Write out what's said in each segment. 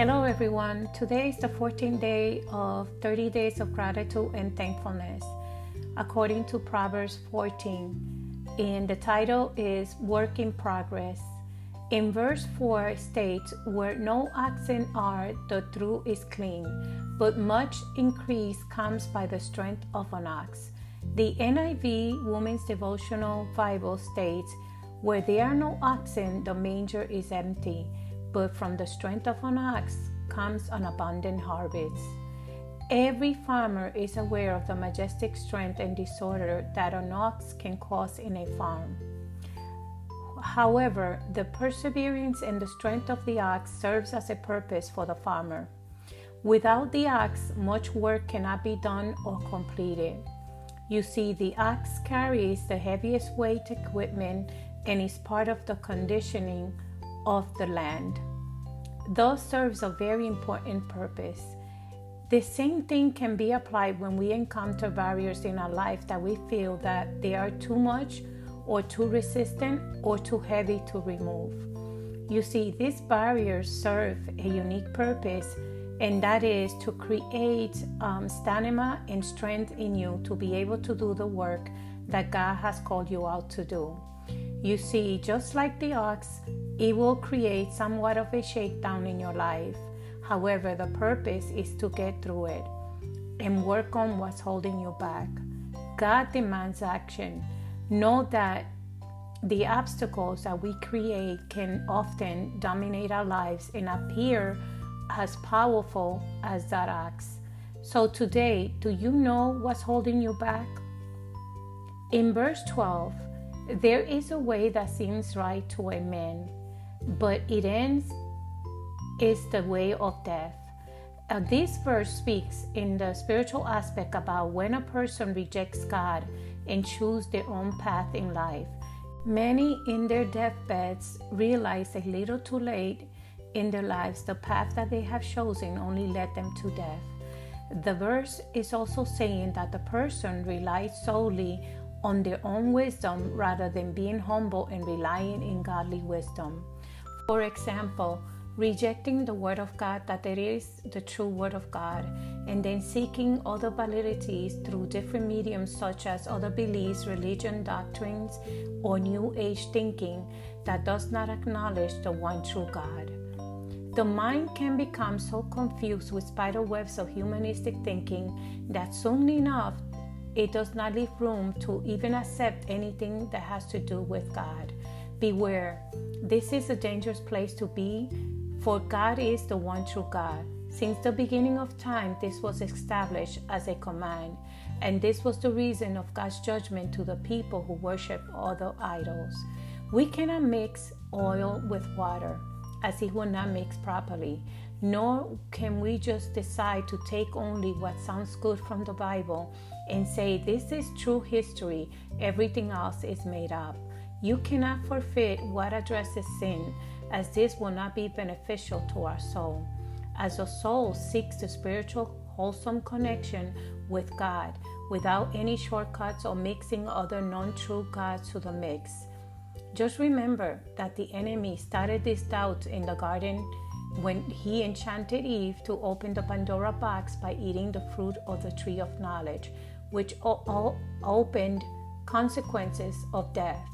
Hello, everyone. Today is the 14th day of 30 days of gratitude and thankfulness, according to Proverbs 14. And the title is Work in Progress. In verse 4 states, Where no oxen are, the trough is clean, but much increase comes by the strength of an ox. The NIV Women's Devotional Bible states, Where there are no oxen, the manger is empty but from the strength of an ox comes an abundant harvest. Every farmer is aware of the majestic strength and disorder that an ox can cause in a farm. However, the perseverance and the strength of the ox serves as a purpose for the farmer. Without the ox, much work cannot be done or completed. You see, the ox carries the heaviest weight equipment and is part of the conditioning of the land. Thus serves a very important purpose. The same thing can be applied when we encounter barriers in our life that we feel that they are too much or too resistant or too heavy to remove. You see, these barriers serve a unique purpose, and that is to create um, stamina and strength in you to be able to do the work that God has called you out to do. You see, just like the ox, it will create somewhat of a shakedown in your life. However, the purpose is to get through it and work on what's holding you back. God demands action. Know that the obstacles that we create can often dominate our lives and appear as powerful as that ox. So, today, do you know what's holding you back? In verse 12, there is a way that seems right to a man, but it ends is the way of death. Uh, this verse speaks in the spiritual aspect about when a person rejects God and choose their own path in life. Many in their deathbeds realize a little too late in their lives the path that they have chosen only led them to death. The verse is also saying that the person relies solely on their own wisdom rather than being humble and relying in godly wisdom. For example, rejecting the Word of God that it is the true Word of God, and then seeking other validities through different mediums such as other beliefs, religion, doctrines, or New Age thinking that does not acknowledge the one true God. The mind can become so confused with spider webs of humanistic thinking that soon enough it does not leave room to even accept anything that has to do with God. Beware, this is a dangerous place to be, for God is the one true God. Since the beginning of time, this was established as a command, and this was the reason of God's judgment to the people who worship other idols. We cannot mix oil with water, as it will not mix properly, nor can we just decide to take only what sounds good from the Bible and say this is true history, everything else is made up. You cannot forfeit what addresses sin, as this will not be beneficial to our soul. As a soul seeks the spiritual, wholesome connection with God without any shortcuts or mixing other non true gods to the mix. Just remember that the enemy started this doubt in the garden when he enchanted Eve to open the Pandora box by eating the fruit of the tree of knowledge, which opened consequences of death.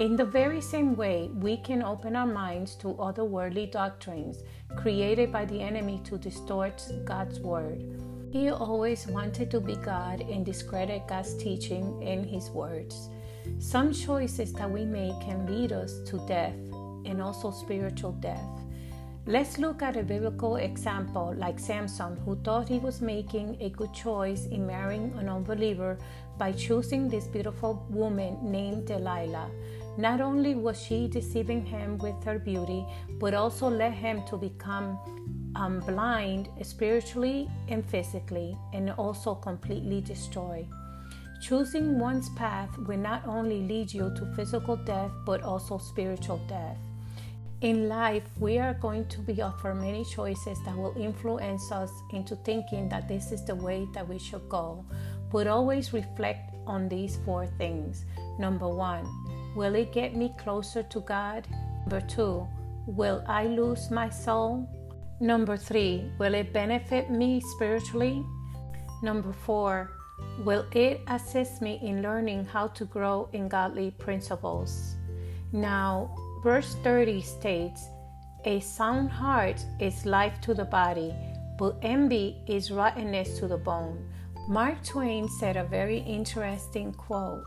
In the very same way, we can open our minds to other worldly doctrines created by the enemy to distort God's word. He always wanted to be God and discredit God's teaching and his words. Some choices that we make can lead us to death and also spiritual death. Let's look at a biblical example like Samson, who thought he was making a good choice in marrying an unbeliever by choosing this beautiful woman named Delilah. Not only was she deceiving him with her beauty, but also led him to become um, blind spiritually and physically, and also completely destroyed. Choosing one's path will not only lead you to physical death, but also spiritual death. In life, we are going to be offered many choices that will influence us into thinking that this is the way that we should go. But always reflect on these four things. Number one, will it get me closer to God? Number two, will I lose my soul? Number three, will it benefit me spiritually? Number four, will it assist me in learning how to grow in godly principles? Now, verse 30 states, A sound heart is life to the body, but envy is rottenness to the bone. Mark Twain said a very interesting quote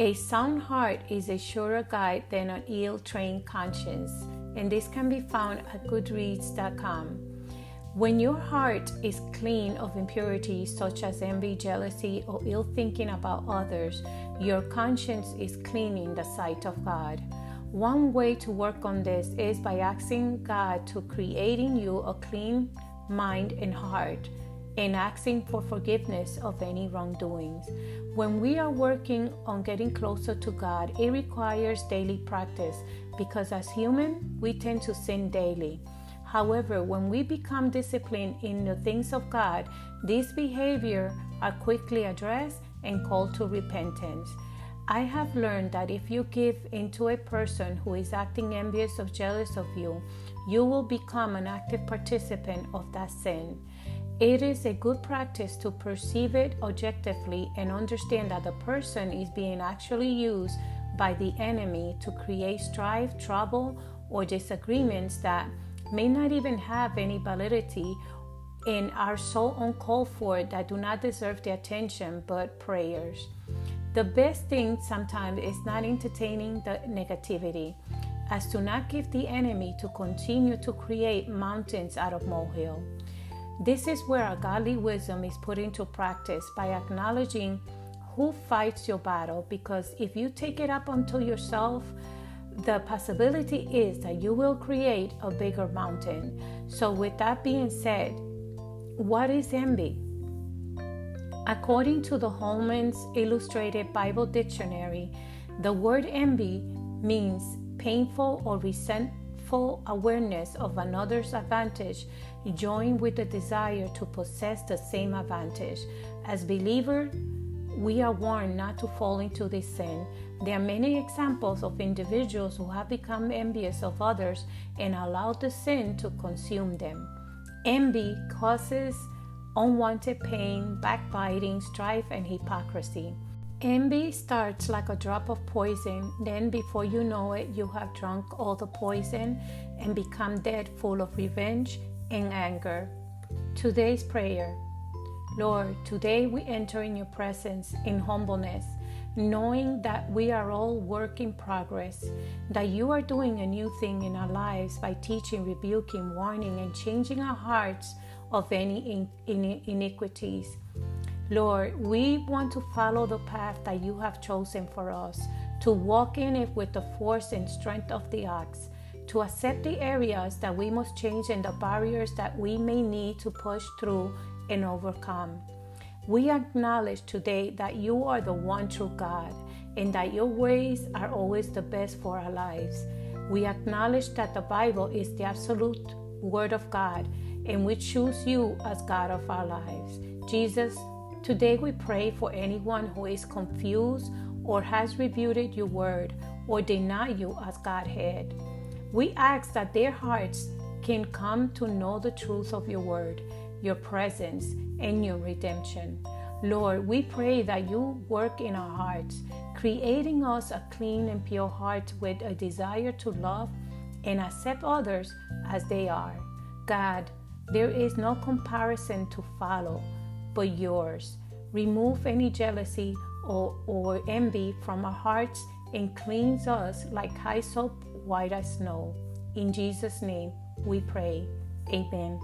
A sound heart is a surer guide than an ill trained conscience, and this can be found at Goodreads.com. When your heart is clean of impurities such as envy, jealousy, or ill thinking about others, your conscience is clean in the sight of God. One way to work on this is by asking God to create in you a clean mind and heart and asking for forgiveness of any wrongdoings. When we are working on getting closer to God, it requires daily practice because as human, we tend to sin daily. However, when we become disciplined in the things of God, these behavior are quickly addressed and called to repentance. I have learned that if you give into a person who is acting envious or jealous of you, you will become an active participant of that sin. It is a good practice to perceive it objectively and understand that the person is being actually used by the enemy to create strife, trouble, or disagreements that may not even have any validity and are so uncalled for that do not deserve the attention but prayers. The best thing sometimes is not entertaining the negativity, as to not give the enemy to continue to create mountains out of molehill. This is where a godly wisdom is put into practice by acknowledging who fights your battle, because if you take it up unto yourself, the possibility is that you will create a bigger mountain. So, with that being said, what is envy? According to the Holman's Illustrated Bible Dictionary, the word envy means painful or resentful awareness of another's advantage joined with the desire to possess the same advantage. As believers, we are warned not to fall into this sin. There are many examples of individuals who have become envious of others and allowed the sin to consume them. Envy causes unwanted pain, backbiting, strife, and hypocrisy. Envy starts like a drop of poison, then, before you know it, you have drunk all the poison and become dead, full of revenge and anger. Today's prayer Lord, today we enter in your presence in humbleness, knowing that we are all work in progress, that you are doing a new thing in our lives by teaching, rebuking, warning, and changing our hearts of any iniquities. Lord, we want to follow the path that you have chosen for us, to walk in it with the force and strength of the ox, to accept the areas that we must change and the barriers that we may need to push through and overcome. We acknowledge today that you are the one true God and that your ways are always the best for our lives. We acknowledge that the Bible is the absolute Word of God and we choose you as God of our lives. Jesus, today we pray for anyone who is confused or has refuted your word or denied you as Godhead. We ask that their hearts can come to know the truth of your word, your presence, and your redemption. Lord, we pray that you work in our hearts, creating us a clean and pure heart with a desire to love and accept others as they are. God, there is no comparison to follow but yours. Remove any jealousy or, or envy from our hearts and cleanse us like hyssop white as snow. In Jesus' name we pray. Amen.